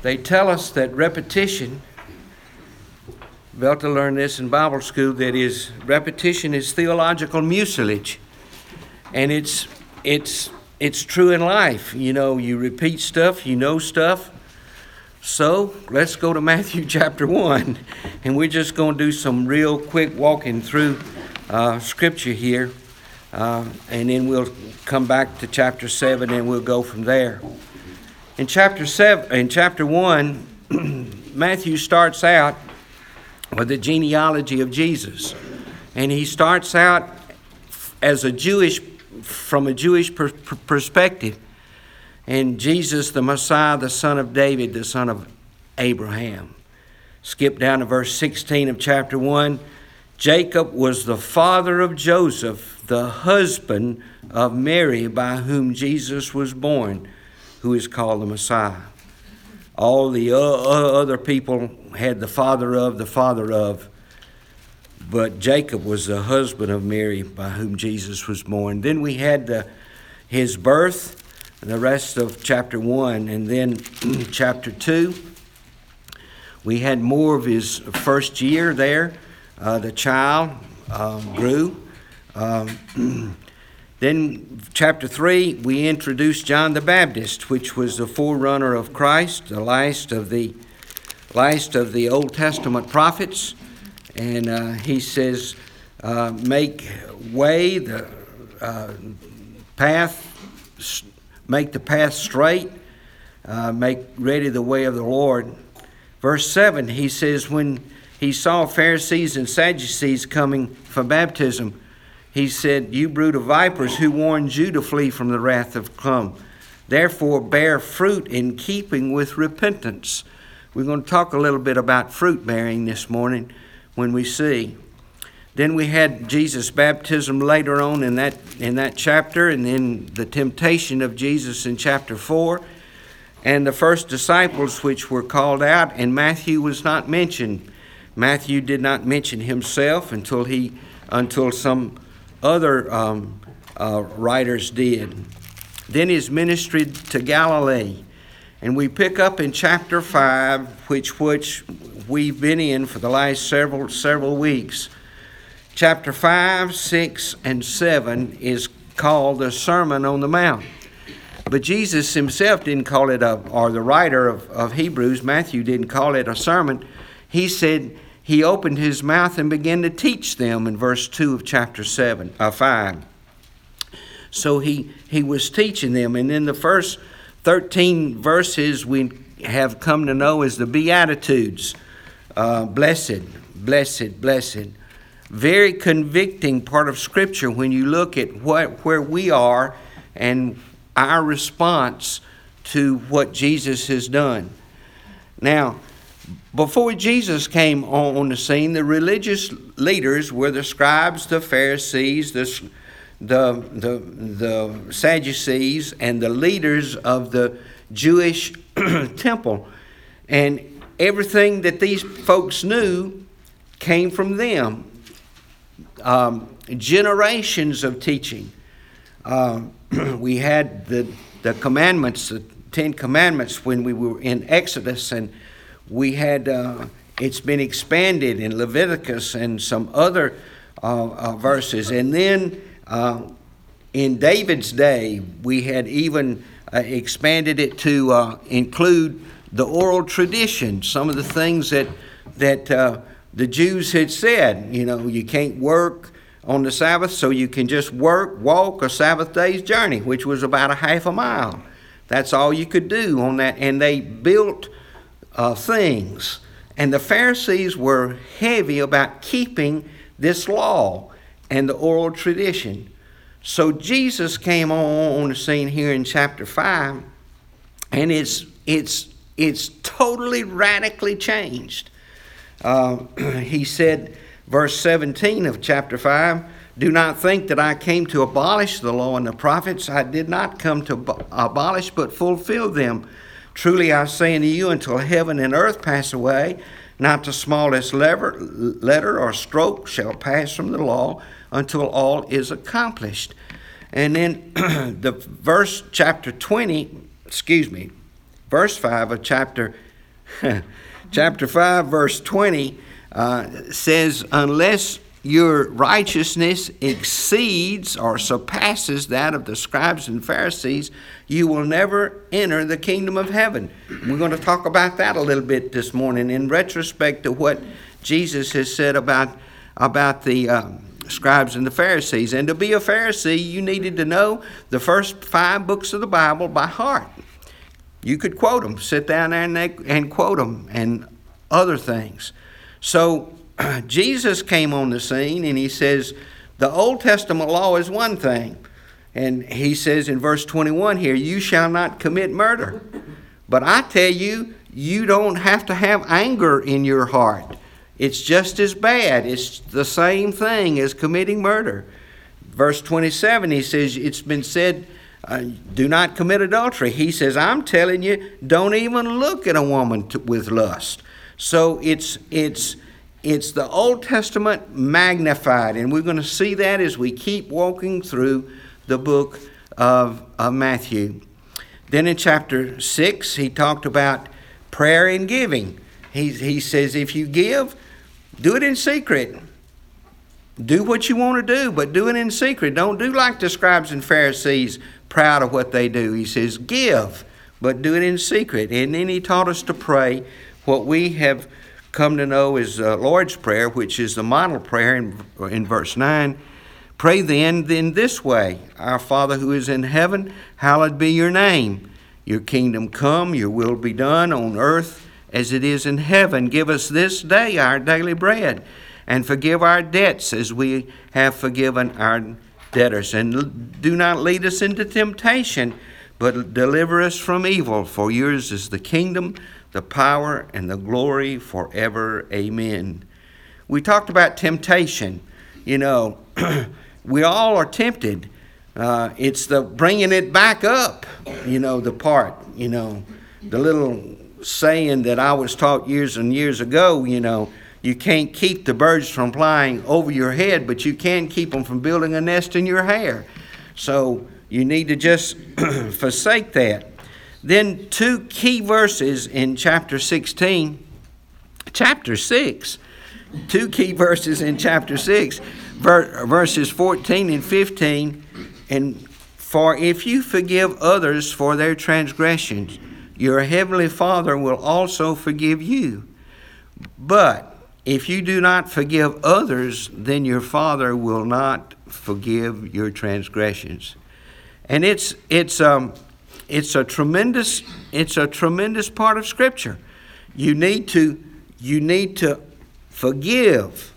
They tell us that repetition, Velta learned this in Bible school, that is, repetition is theological mucilage. And it's, it's, it's true in life. You know, you repeat stuff, you know stuff. So let's go to Matthew chapter 1. And we're just going to do some real quick walking through uh, scripture here. Uh, and then we'll come back to chapter 7 and we'll go from there. In chapter seven, in chapter one, Matthew starts out with the genealogy of Jesus, and he starts out as a Jewish, from a Jewish per- perspective, and Jesus, the Messiah, the son of David, the son of Abraham. Skip down to verse 16 of chapter 1. Jacob was the father of Joseph, the husband of Mary, by whom Jesus was born who is called the Messiah. All the other people had the father of, the father of, but Jacob was the husband of Mary by whom Jesus was born. Then we had the, his birth, and the rest of chapter 1, and then chapter 2. We had more of his first year there. Uh, the child um, grew. Um, Then, chapter 3, we introduce John the Baptist, which was the forerunner of Christ, the last of the, last of the Old Testament prophets. And uh, he says, uh, Make way, the uh, path, make the path straight, uh, make ready the way of the Lord. Verse 7, he says, When he saw Pharisees and Sadducees coming for baptism, he said, You brood of vipers, who warned you to flee from the wrath of come? Therefore, bear fruit in keeping with repentance. We're going to talk a little bit about fruit bearing this morning when we see. Then we had Jesus' baptism later on in that, in that chapter, and then the temptation of Jesus in chapter 4, and the first disciples which were called out, and Matthew was not mentioned. Matthew did not mention himself until he until some other um, uh, writers did. Then his ministry to Galilee. And we pick up in chapter 5, which, which we've been in for the last several, several weeks. Chapter 5, 6, and 7 is called the Sermon on the Mount. But Jesus himself didn't call it a, or the writer of, of Hebrews, Matthew, didn't call it a sermon. He said, he opened his mouth and began to teach them in verse 2 of chapter 7, uh, 5. So he, he was teaching them. And in the first 13 verses, we have come to know as the Beatitudes. Uh, blessed, blessed, blessed. Very convicting part of Scripture when you look at what, where we are and our response to what Jesus has done. Now, before Jesus came on the scene, the religious leaders were the scribes, the Pharisees, the, the, the, the Sadducees, and the leaders of the Jewish temple. And everything that these folks knew came from them. Um, generations of teaching. Uh, we had the, the commandments, the Ten Commandments, when we were in Exodus, and we had uh, it's been expanded in Leviticus and some other uh, uh, verses, and then uh, in David's day we had even uh, expanded it to include the oral tradition, some of the things that that the Jews had said. You know, you can't work on the Sabbath, so you can just work, walk a Sabbath day's journey, which was about a half a mile. That's all you could do on that, and they built uh, things. And the Pharisees were heavy about keeping this law and the oral tradition. So Jesus came on, the scene here in chapter 5, and it's, it's, it's totally radically changed. Uh, he said, verse 17 of chapter 5 Do not think that I came to abolish the law and the prophets. I did not come to abolish, but fulfill them. Truly I say unto you, until heaven and earth pass away, not the smallest lever, letter or stroke shall pass from the law until all is accomplished. And then the verse, chapter 20, excuse me, verse 5 of chapter chapter 5, verse 20 uh, says, Unless your righteousness exceeds or surpasses that of the scribes and Pharisees, you will never enter the kingdom of heaven. We're going to talk about that a little bit this morning in retrospect to what Jesus has said about, about the um, scribes and the Pharisees. And to be a Pharisee, you needed to know the first five books of the Bible by heart. You could quote them, sit down there and, and quote them, and other things. So Jesus came on the scene and he says, The Old Testament law is one thing. And he says in verse 21 here, You shall not commit murder. But I tell you, you don't have to have anger in your heart. It's just as bad. It's the same thing as committing murder. Verse 27, he says, It's been said, uh, do not commit adultery. He says, I'm telling you, don't even look at a woman to, with lust. So it's, it's, it's the Old Testament magnified, and we're going to see that as we keep walking through the book of, of Matthew. Then in chapter 6, he talked about prayer and giving. He, he says, if you give, do it in secret. Do what you want to do, but do it in secret. Don't do like the scribes and Pharisees, proud of what they do. He says, give, but do it in secret. And then he taught us to pray what we have come to know is uh, Lord's Prayer, which is the model prayer in, in verse 9. Pray then in this way Our Father who is in heaven, hallowed be your name. Your kingdom come, your will be done on earth as it is in heaven. Give us this day our daily bread, and forgive our debts as we have forgiven our debtors. And do not lead us into temptation, but deliver us from evil. For yours is the kingdom the power and the glory forever. Amen. We talked about temptation. You know, we all are tempted. Uh, it's the bringing it back up, you know, the part, you know, the little saying that I was taught years and years ago, you know, you can't keep the birds from flying over your head, but you can keep them from building a nest in your hair. So you need to just forsake that. Then, two key verses in chapter 16, chapter 6, two key verses in chapter 6, verses 14 and 15. And for if you forgive others for their transgressions, your heavenly Father will also forgive you. But if you do not forgive others, then your Father will not forgive your transgressions. And it's, it's, um, it's a tremendous it's a tremendous part of scripture. You need to you need to forgive.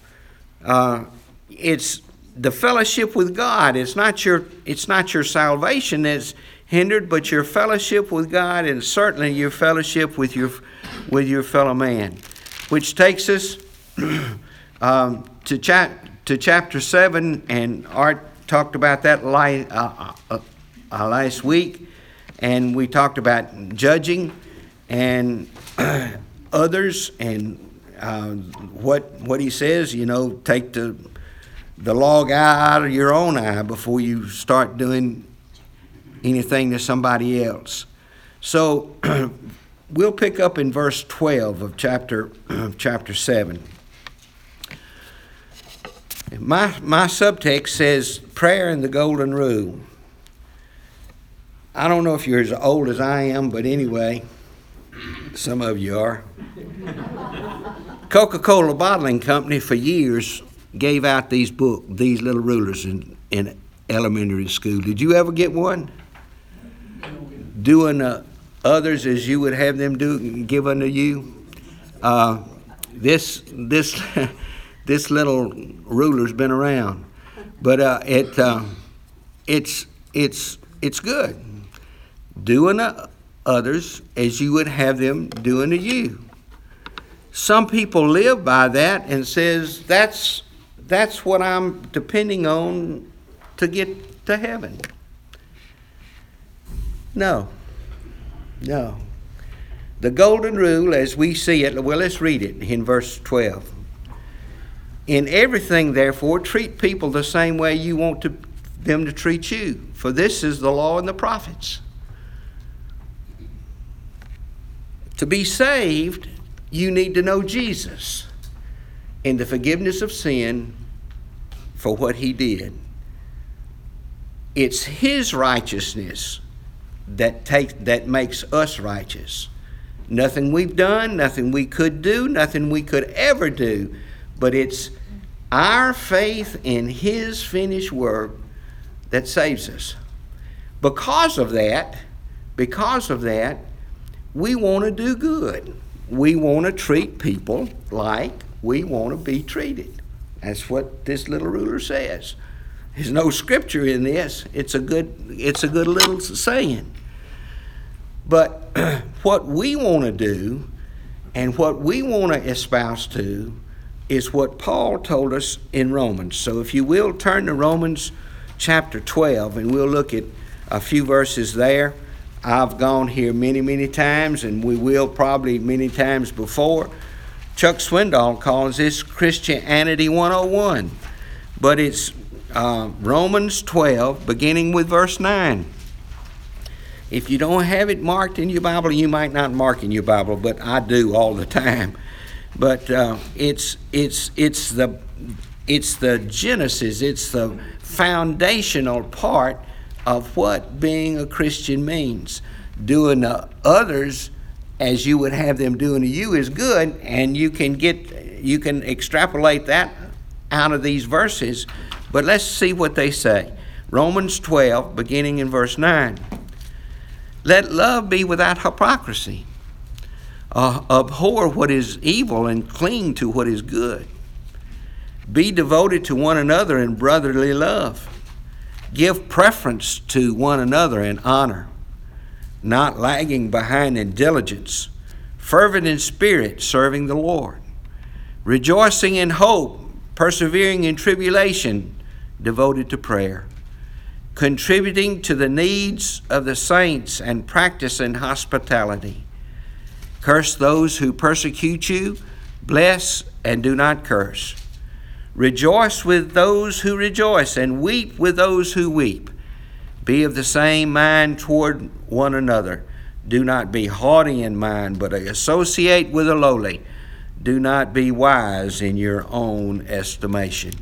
Uh, it's the fellowship with god. It's not your it's not your salvation that's hindered but your fellowship with god and certainly your fellowship with your with your fellow man. Which takes us um, to, cha- to chapter 7 and art talked about that uh, uh, uh last week and we talked about judging and others and uh, what what he says. You know, take the the log eye out of your own eye before you start doing anything to somebody else. So we'll pick up in verse 12 of chapter of chapter 7. My, my subtext says prayer and the golden rule. I don't know if you're as old as I am, but anyway, some of you are. Coca Cola Bottling Company for years gave out these book, these little rulers in, in elementary school. Did you ever get one? Doing uh, others as you would have them do, give unto you. Uh, this this this little ruler's been around, but uh, it uh, it's it's it's good doing to others as you would have them doing to you. Some people live by that and says that's that's what I'm depending on to get to heaven. No. No. The golden rule as we see it, well let's read it in verse 12. In everything therefore treat people the same way you want to, them to treat you, for this is the law and the prophets To be saved, you need to know Jesus and the forgiveness of sin for what he did. It's his righteousness that takes that makes us righteous. Nothing we've done, nothing we could do, nothing we could ever do, but it's our faith in his finished work that saves us. Because of that, because of that, we want to do good. We want to treat people like we want to be treated. That's what this little ruler says. There's no scripture in this. It's a good it's a good little saying. But what we want to do and what we want to espouse to is what Paul told us in Romans. So if you will turn to Romans chapter 12 and we'll look at a few verses there. I've gone here many, many times, and we will probably many times before. Chuck Swindoll calls this Christianity 101, but it's uh, Romans 12, beginning with verse 9. If you don't have it marked in your Bible, you might not mark in your Bible, but I do all the time. But uh, it's it's it's the it's the genesis, it's the foundational part of what being a Christian means. Doing to others as you would have them doing to you is good, and you can get you can extrapolate that out of these verses. But let's see what they say. Romans 12, beginning in verse 9. Let love be without hypocrisy. Uh, abhor what is evil and cling to what is good. Be devoted to one another in brotherly love. Give preference to one another in honor, not lagging behind in diligence, fervent in spirit, serving the Lord, rejoicing in hope, persevering in tribulation, devoted to prayer, contributing to the needs of the saints and practicing hospitality. Curse those who persecute you, bless and do not curse. Rejoice with those who rejoice, and weep with those who weep. Be of the same mind toward one another. Do not be haughty in mind, but associate with the lowly. Do not be wise in your own estimation.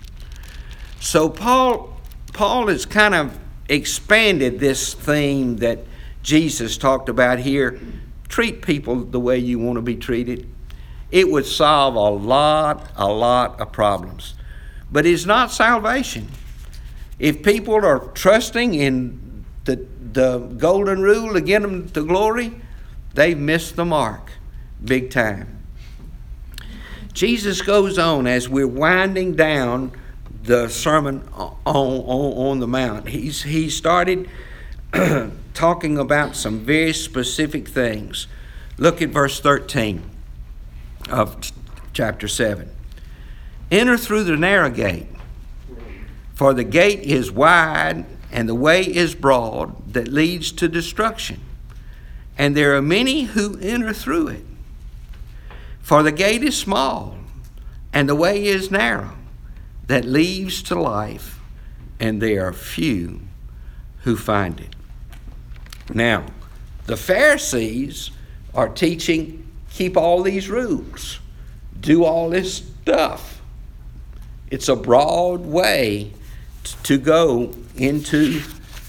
So Paul Paul has kind of expanded this theme that Jesus talked about here. Treat people the way you want to be treated. It would solve a lot, a lot of problems but it's not salvation. If people are trusting in the, the golden rule to get them to glory, they've missed the mark big time. Jesus goes on as we're winding down the Sermon on, on, on the Mount. He's, he started talking about some very specific things. Look at verse 13 of chapter 7. Enter through the narrow gate, for the gate is wide and the way is broad that leads to destruction, and there are many who enter through it. For the gate is small and the way is narrow that leads to life, and there are few who find it. Now, the Pharisees are teaching keep all these rules, do all this stuff. It's a broad way to go into,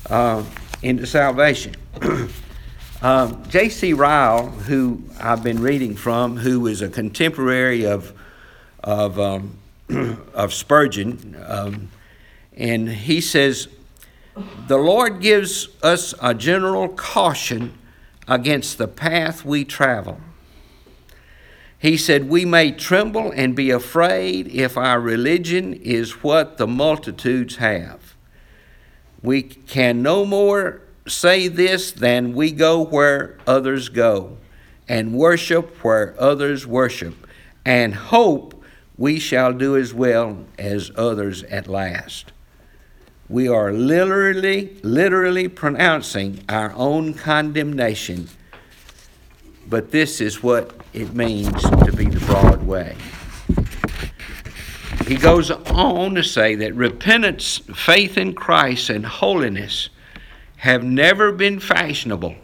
uh, into salvation. um, J.C. Ryle, who I've been reading from, who is a contemporary of, of, um, of Spurgeon, um, and he says, The Lord gives us a general caution against the path we travel he said, We may tremble and be afraid if our religion is what the multitudes have. We can no more say this than we go where others go, and worship where others worship, and hope we shall do as well as others at last. We are literally, literally pronouncing our own condemnation, but this is what it means to be the broad way. He goes on to say that repentance, faith in Christ, and holiness have never been fashionable.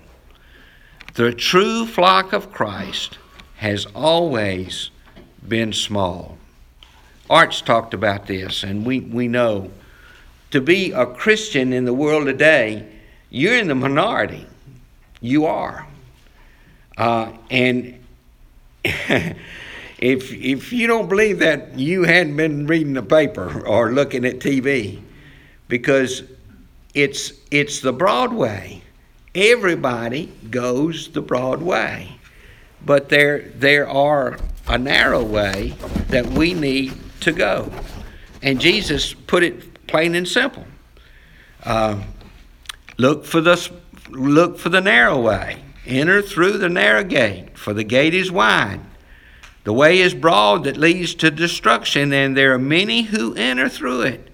The true flock of Christ has always been small. Art's talked about this, and we, we know to be a Christian in the world today, you're in the minority. You are. Uh, and if, if you don't believe that, you hadn't been reading the paper or looking at TV because it's, it's the broad way. Everybody goes the broad way. But there, there are a narrow way that we need to go. And Jesus put it plain and simple. Uh, look for the look for the narrow way. Enter through the narrow gate, for the gate is wide. The way is broad that leads to destruction, and there are many who enter through it.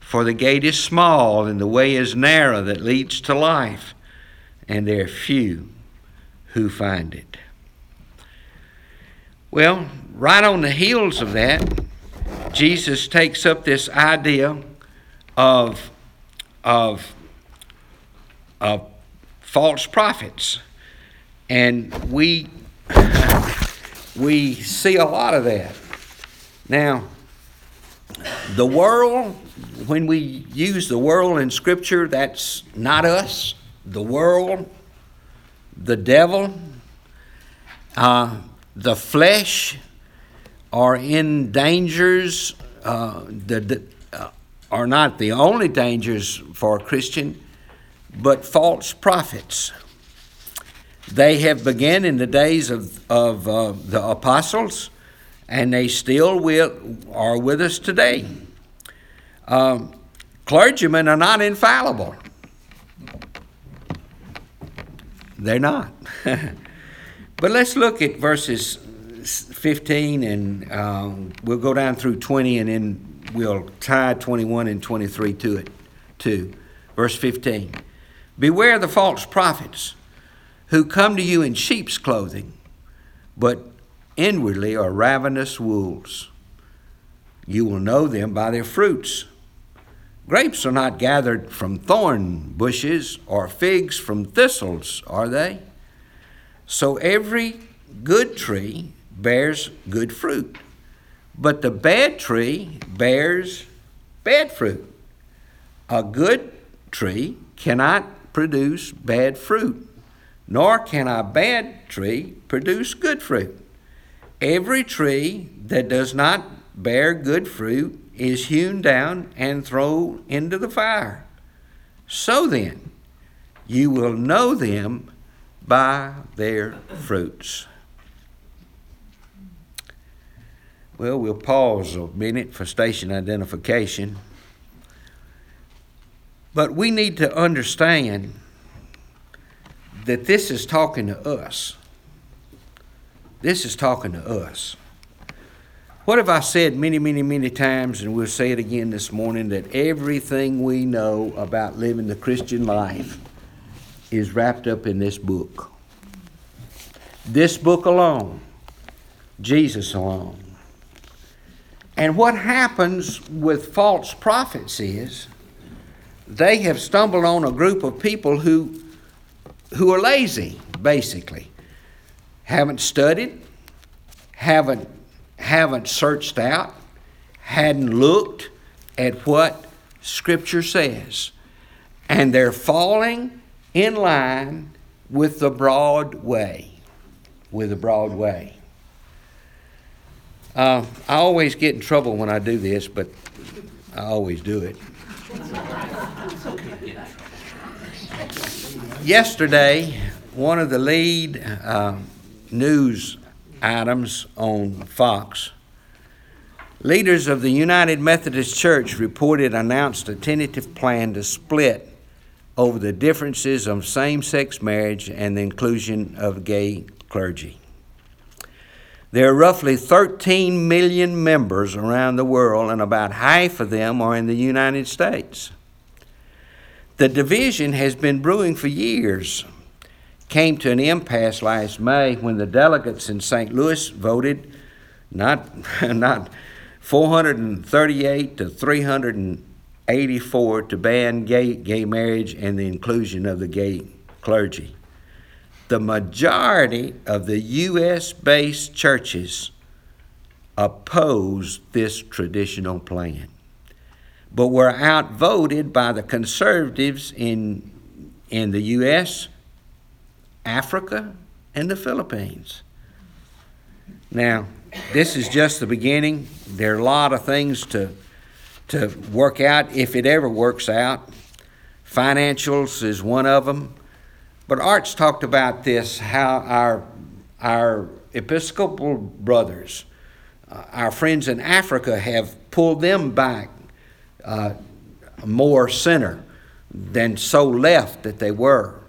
For the gate is small, and the way is narrow that leads to life, and there are few who find it. Well, right on the heels of that, Jesus takes up this idea of, of, of false prophets. And we, we see a lot of that. Now, the world, when we use the world in Scripture, that's not us. The world, the devil, uh, the flesh are in dangers uh, that uh, are not the only dangers for a Christian, but false prophets. They have begun in the days of, of uh, the apostles, and they still will, are with us today. Um, clergymen are not infallible. They're not. but let's look at verses 15 and um, we'll go down through 20 and then we'll tie 21 and 23 to it too. Verse 15 Beware the false prophets who come to you in sheep's clothing, but inwardly are ravenous wolves. You will know them by their fruits. Grapes are not gathered from thorn bushes, or figs from thistles, are they? So every good tree bears good fruit, but the bad tree bears bad fruit. A good tree cannot produce bad fruit nor can a bad tree produce good fruit. Every tree that does not bear good fruit is hewn down and thrown into the fire. So then, you will know them by their fruits. Well, we'll pause a minute for station identification. But we need to understand that this is talking to us. This is talking to us. What have I said many, many, many times, and we'll say it again this morning that everything we know about living the Christian life is wrapped up in this book. This book alone, Jesus alone. And what happens with false prophets is they have stumbled on a group of people who who are lazy, basically. Haven't studied, haven't, haven't searched out, hadn't looked at what Scripture says. And they're falling in line with the broad way. With the broad way. Uh, I always get in trouble when I do this, but I always do it. Yesterday, one of the lead uh, news items on Fox, leaders of the United Methodist Church reported announced a tentative plan to split over the differences of same sex marriage and the inclusion of gay clergy. There are roughly 13 million members around the world, and about half of them are in the United States. The division has been brewing for years. Came to an impasse last May when the delegates in St. Louis voted not, not 438 to 384 to ban gay, gay marriage and the inclusion of the gay clergy. the majority of the U.S. based churches oppose this traditional plan, but were outvoted by the conservatives in, in the U.S., Africa, and the Philippines. Now, this is just the beginning. There are a lot of things to, to work out if it ever works out. Financials is one of them. But Art's talked about this how our, our Episcopal brothers, uh, our friends in Africa, have pulled them back uh, more center than so left that they were.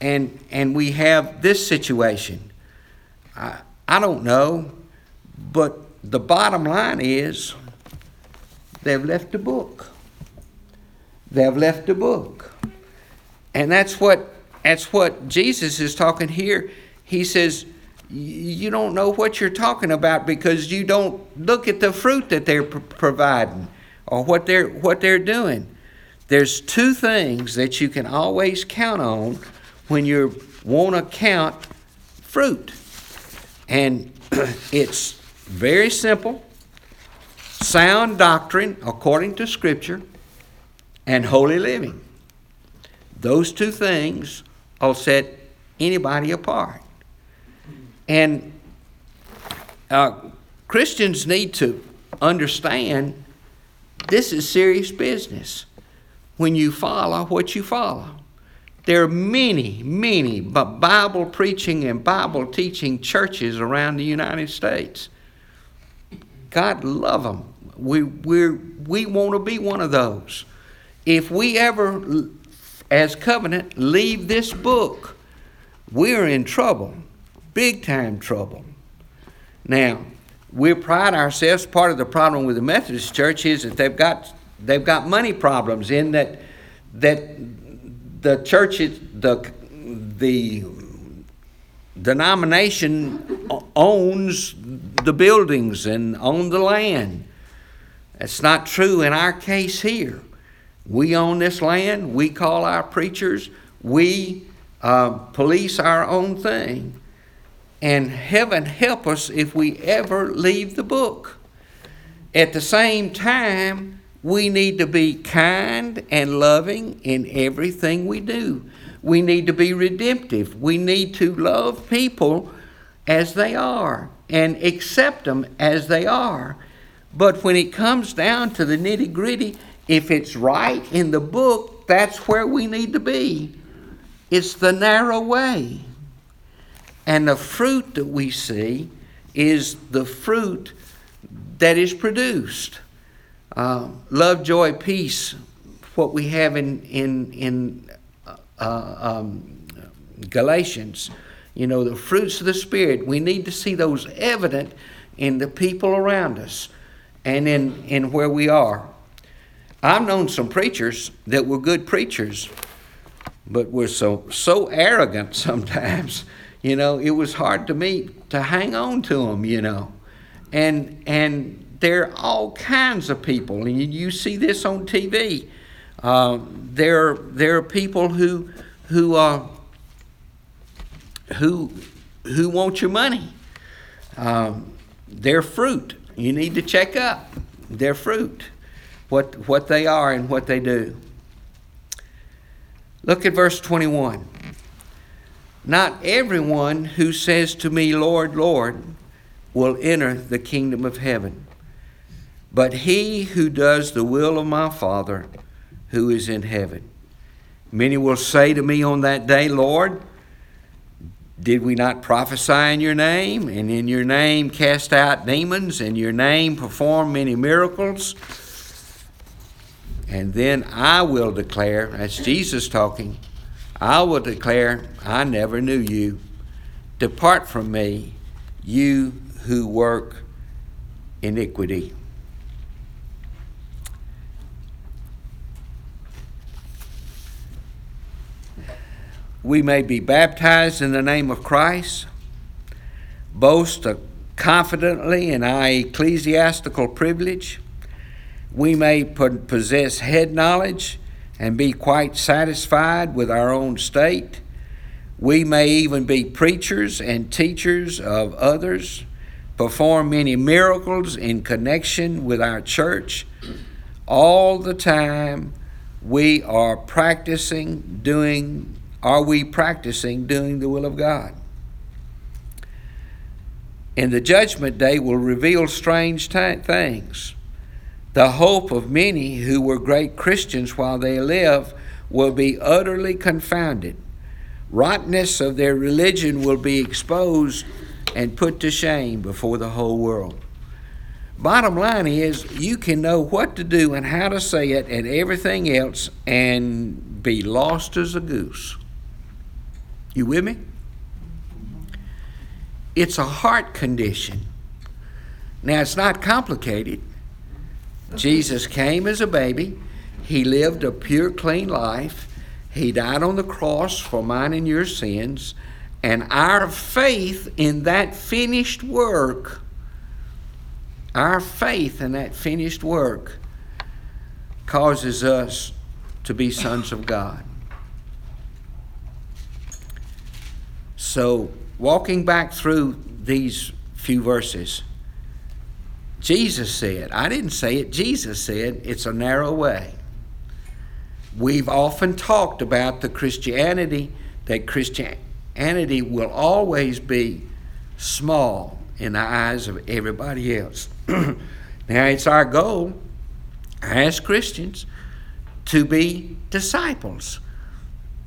And, and we have this situation. I, I don't know, but the bottom line is they've left the book. They've left the book. And that's what that's what Jesus is talking here. He says, You don't know what you're talking about because you don't look at the fruit that they're providing or what they're, what they're doing. There's two things that you can always count on when you want to count fruit. And it's very simple sound doctrine according to Scripture and holy living. Those two things will set anybody apart. And uh, Christians need to understand this is serious business when you follow what you follow. There are many, many Bible preaching and Bible teaching churches around the United States. God love them. We, we we want to be one of those. If we ever, as covenant, leave this book, we're in trouble, big time trouble. Now, we pride ourselves. Part of the problem with the Methodist Church is that they've got they've got money problems in that that the church is the the denomination owns the buildings and own the land. That's not true in our case here. We own this land. We call our preachers. We uh, police our own thing. And heaven help us if we ever leave the book. At the same time, we need to be kind and loving in everything we do. We need to be redemptive. We need to love people as they are and accept them as they are. But when it comes down to the nitty gritty, if it's right in the book, that's where we need to be. It's the narrow way. And the fruit that we see is the fruit that is produced uh, love, joy, peace, what we have in, in, in uh, um, Galatians. You know, the fruits of the Spirit. We need to see those evident in the people around us and in, in where we are. I've known some preachers that were good preachers, but were so so arrogant sometimes. You know, it was hard to me to hang on to them. You know, and and there are all kinds of people, and you see this on TV. Uh, there, there are people who, who, uh, who, who want your money. Um, their fruit. You need to check up their fruit, what, what they are and what they do. Look at verse 21. Not everyone who says to me, Lord, Lord, will enter the kingdom of heaven but he who does the will of my Father who is in heaven. Many will say to me on that day, Lord, did we not prophesy in your name, and in your name cast out demons, and your name perform many miracles? And then I will declare, that's Jesus talking, I will declare, I never knew you. Depart from me, you who work iniquity. we may be baptized in the name of Christ, boast confidently in our ecclesiastical privilege, we may possess head knowledge and be quite satisfied with our own state. We may even be preachers and teachers of others, perform many miracles in connection with our church. All the time, we are practicing doing, are we practicing doing the will of God? In the judgment day will reveal strange t- things. The hope of many who were great Christians while they live will be utterly confounded. Rottenness of their religion will be exposed and put to shame before the whole world. Bottom line is, you can know what to do and how to say it and everything else and be lost as a goose. You with me? It's a heart condition. Now, it's not complicated. Jesus came as a baby, He lived a pure, clean life, He died on the cross for mine and your sins, and our faith in that finished work, our faith in that finished work, causes us to be sons of God. So, walking back through these few verses, Jesus said, I didn't say it, Jesus said, it's a narrow way. We've often talked about the Christianity, that Christianity will always be small in the eyes of everybody else. now, it's our goal as Christians to be disciples.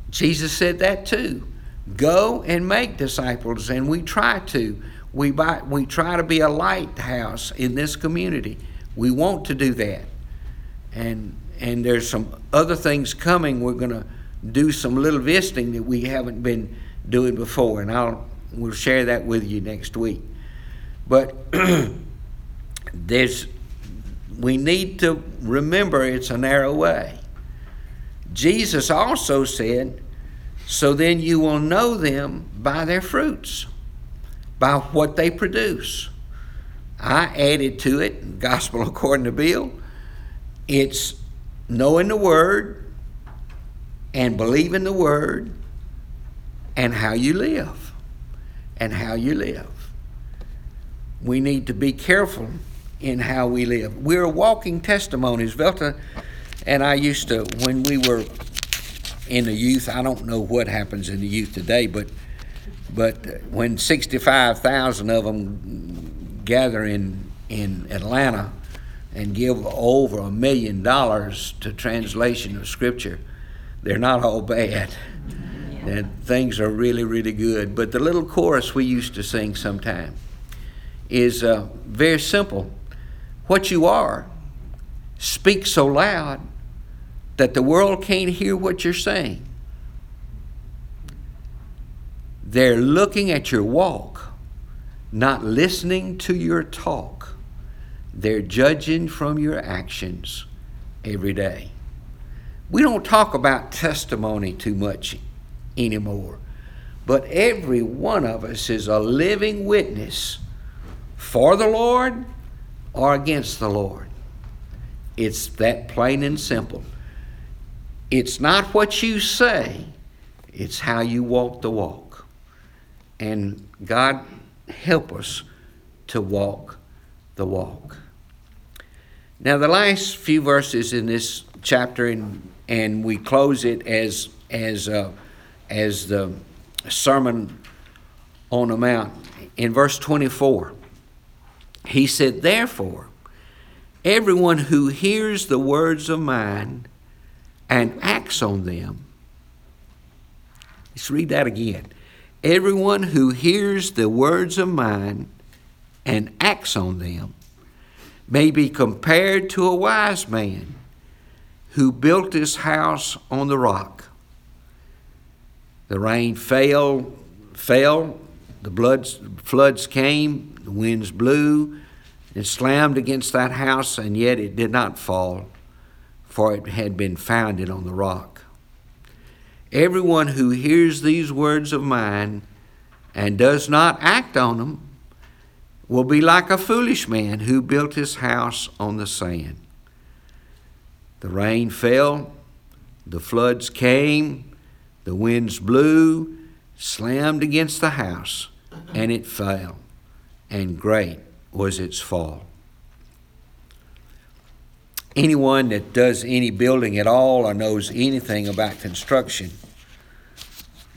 Jesus said that too. Go and make disciples, and we try to. We, buy, we try to be a lighthouse in this community. We want to do that. And, and there's some other things coming. We're going to do some little visiting that we haven't been doing before, and I'll we'll share that with you next week. But there's we need to remember it's a narrow way. Jesus also said, So then you will know them by their fruits by what they produce. I added to it, Gospel according to Bill, it's knowing the Word and believing the Word and how you live. And how you live. We need to be careful in how we live. We're walking testimonies. Velta and I used to, when we were in the youth, I don't know what happens in the youth today, but but when 65,000 of them gather in, in Atlanta and give over a million dollars to translation of Scripture, they're not all bad. And things are really, really good. But the little chorus we used to sing sometime is uh, very simple. What you are, speak so loud that the world can't hear what you're saying. They're looking at your walk, not listening to your talk. They're judging from your actions every day. We don't talk about testimony too much anymore, but every one of us is a living witness for the Lord or against the Lord. It's that plain and simple. It's not what you say, it's how you walk the walk. And God help us to walk the walk. Now, the last few verses in this chapter, and, and we close it as, as, uh, as the Sermon on the Mount. In verse 24, he said, Therefore, everyone who hears the words of mine and acts on them. Let's read that again. Everyone who hears the words of mine and acts on them may be compared to a wise man who built his house on the rock. The rain fell, fell, the bloods, floods came, the winds blew, it slammed against that house, and yet it did not fall for it had been founded on the rock. Everyone who hears these words of mine and does not act on them will be like a foolish man who built his house on the sand. The rain fell, the floods came, the winds blew, slammed against the house, and it fell, and great was its fall. Anyone that does any building at all or knows anything about construction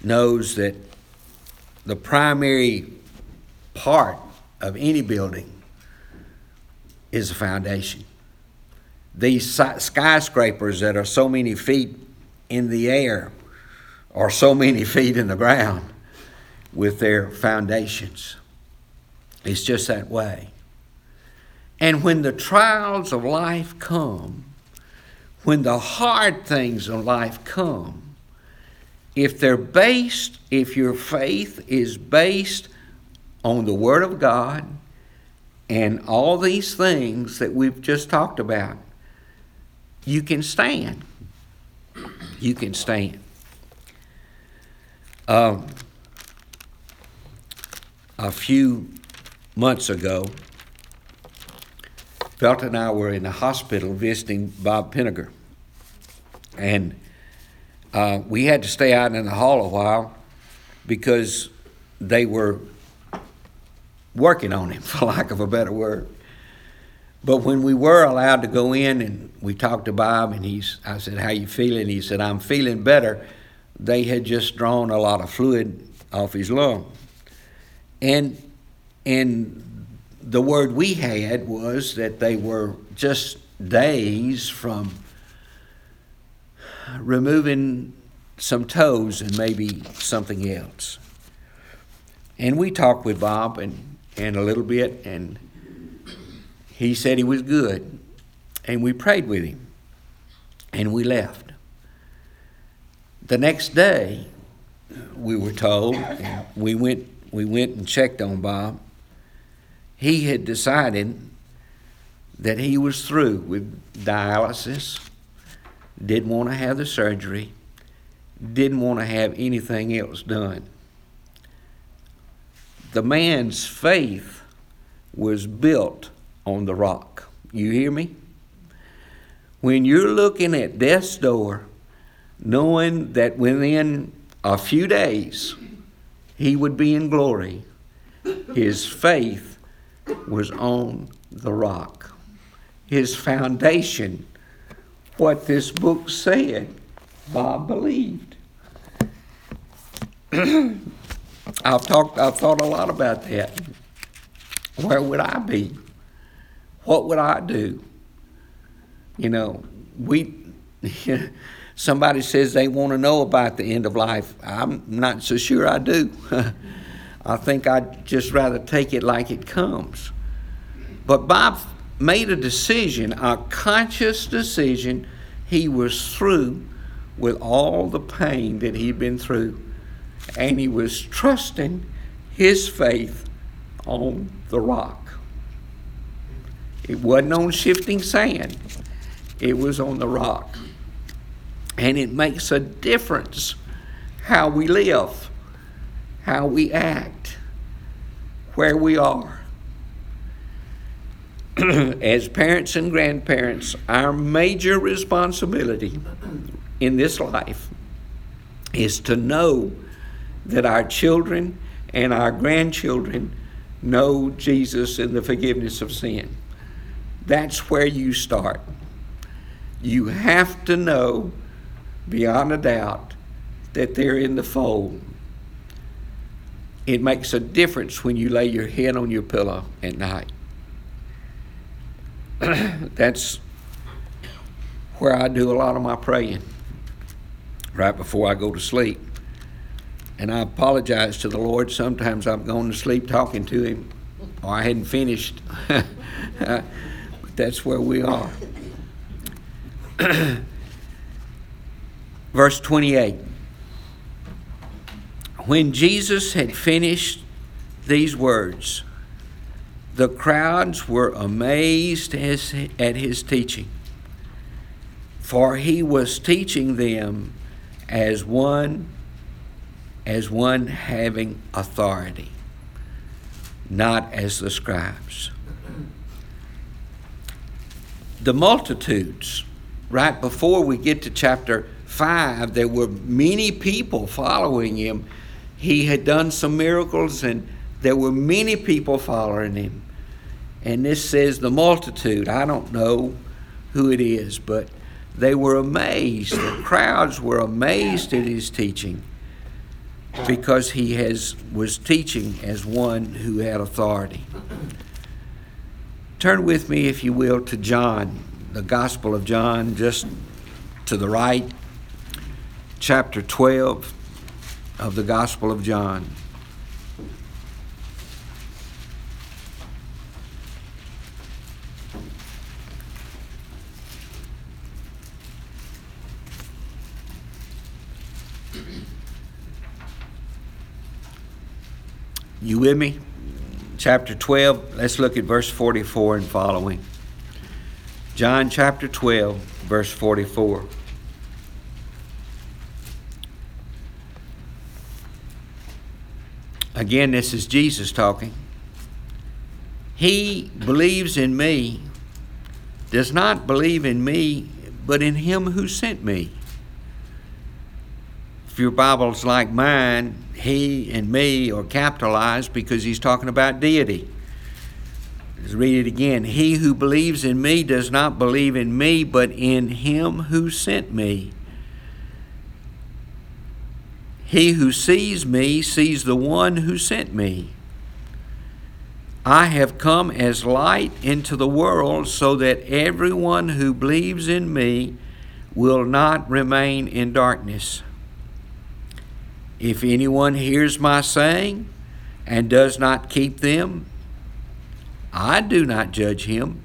knows that the primary part of any building is the foundation. These skyscrapers that are so many feet in the air or so many feet in the ground with their foundations. It's just that way. And when the trials of life come, when the hard things of life come, if they're based, if your faith is based on the Word of God and all these things that we've just talked about, you can stand. You can stand. Um, a few months ago, Felton and I were in the hospital visiting Bob Pinnegar. And uh, we had to stay out in the hall a while because they were working on him, for lack of a better word. But when we were allowed to go in and we talked to Bob, and he's, I said, "How you feeling?" He said, "I'm feeling better." They had just drawn a lot of fluid off his lung, and and the word we had was that they were just days from removing some toes and maybe something else. And we talked with Bob and, and a little bit, and he said he was good. And we prayed with him, and we left. The next day, we were told, we went, we went and checked on Bob. He had decided that he was through with dialysis didn't want to have the surgery, didn't want to have anything else done. The man's faith was built on the rock. You hear me? When you're looking at death's door, knowing that within a few days he would be in glory, his faith was on the rock. His foundation what this book said, Bob believed. I've talked, I've thought a lot about that. Where would I be? What would I do? You know, we. somebody says they want to know about the end of life. I'm not so sure I do. I think I'd just rather take it like it comes. But Bob made a decision, a conscious decision. He was through with all the pain that he'd been through, and he was trusting his faith on the rock. It wasn't on shifting sand, it was on the rock. And it makes a difference how we live, how we act, where we are. as parents and grandparents, our major responsibility in this life is to know that our children and our grandchildren know Jesus and the forgiveness of sin. That's where you start. You have to know beyond a doubt that they're in the fold. It makes a difference when you lay your head on your pillow at night. that's where I do a lot of my praying right before I go to sleep. And I apologize to the Lord. Sometimes I'm going to sleep talking to Him, or I hadn't finished. but that's where we are. Verse 28 When Jesus had finished these words, the crowds were amazed at his teaching, for he was teaching them as one as one having authority, not as the scribes. The multitudes, right before we get to chapter 5, there were many people following him he had done some miracles and there were many people following him. And this says the multitude. I don't know who it is, but they were amazed. The crowds were amazed at his teaching because he has was teaching as one who had authority. Turn with me, if you will, to John, the Gospel of John, just to the right, chapter 12 of the Gospel of John. You with me? Chapter 12, let's look at verse 44 and following. John chapter 12, verse 44. Again, this is Jesus talking. He believes in me, does not believe in me, but in him who sent me. If your Bible's like mine, he and me are capitalized because he's talking about deity. Let's read it again. He who believes in me does not believe in me, but in him who sent me. He who sees me sees the one who sent me. I have come as light into the world so that everyone who believes in me will not remain in darkness. If anyone hears my saying and does not keep them, I do not judge him.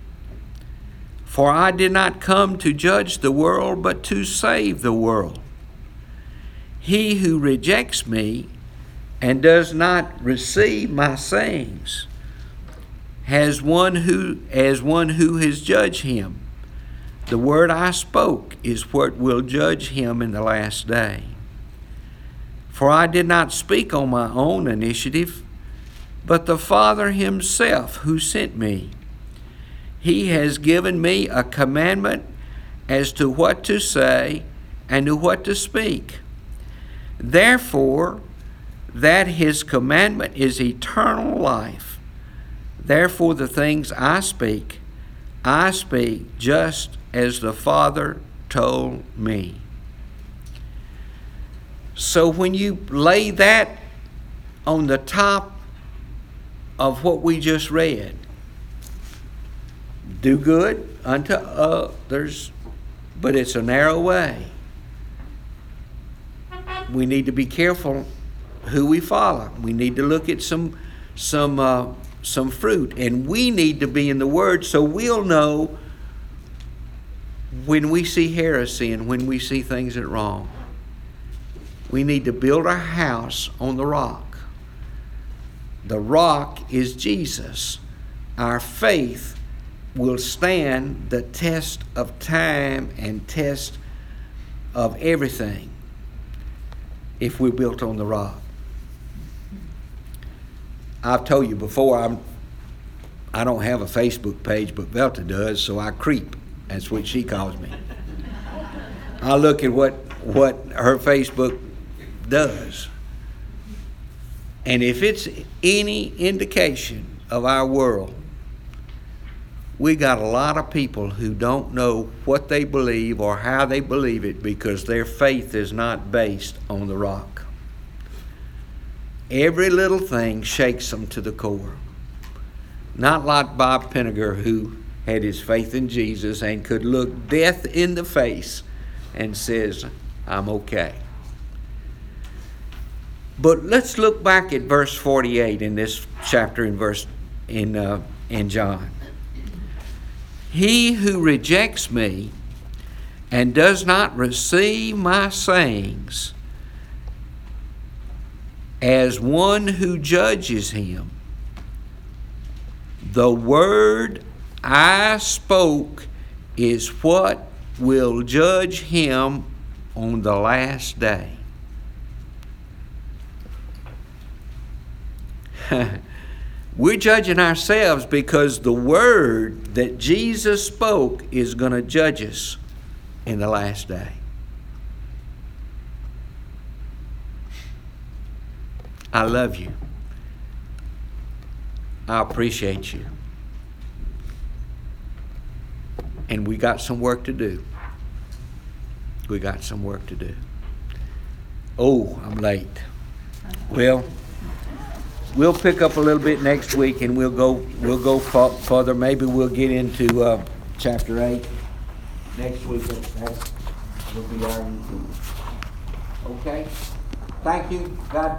For I did not come to judge the world, but to save the world. He who rejects me and does not receive my sayings has one who as one who has judged him. The word I spoke is what will judge him in the last day. For I did not speak on my own initiative, but the Father Himself who sent me. He has given me a commandment as to what to say and to what to speak. Therefore, that His commandment is eternal life. Therefore, the things I speak, I speak just as the Father told me. So when you lay that on the top of what we just read, do good unto others, but it's a narrow way. We need to be careful who we follow. We need to look at some some uh, some fruit, and we need to be in the Word so we'll know when we see heresy and when we see things that are wrong. We need to build our house on the rock. The rock is Jesus. Our faith will stand the test of time and test of everything if we're built on the rock. I've told you before, I'm, I don't have a Facebook page, but Velta does, so I creep. That's what she calls me. I look at what, what her Facebook does. And if it's any indication of our world, we got a lot of people who don't know what they believe or how they believe it because their faith is not based on the rock. Every little thing shakes them to the core. Not like Bob Pinnegar, who had his faith in Jesus and could look death in the face and says, I'm okay. But let's look back at verse 48 in this chapter in verse in uh, in John. He who rejects me and does not receive my sayings as one who judges him, the word I spoke is what will judge him on the last day. We're judging ourselves because the word that Jesus spoke is going to judge us in the last day. I love you. I appreciate you. And we got some work to do. We got some work to do. Oh, I'm late. Well, we'll pick up a little bit next week and we'll go, we'll go fu- further. Maybe we'll get into, uh, chapter eight next week. That's, will be our, okay? Thank you. God